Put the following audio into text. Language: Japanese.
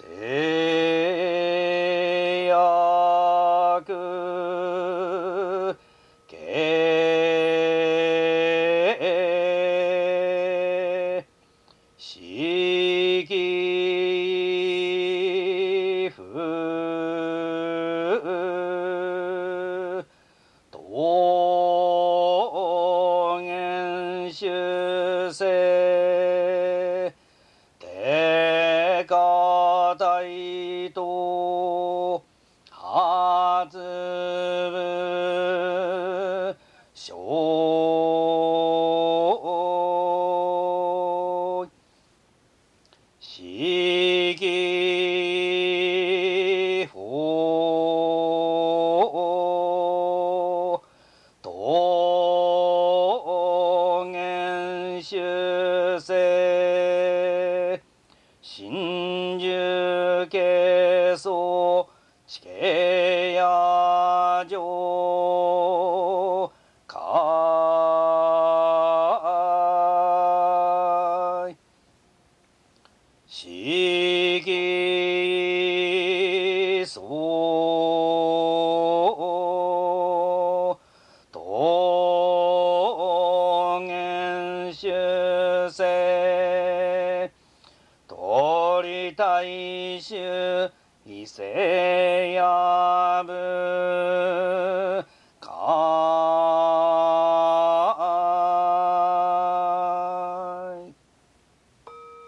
制約形式不桃源修正か大と発部小式法桃源修正真珠形相死刑や上海式相桃源修正鳥大衆伊勢やぶ。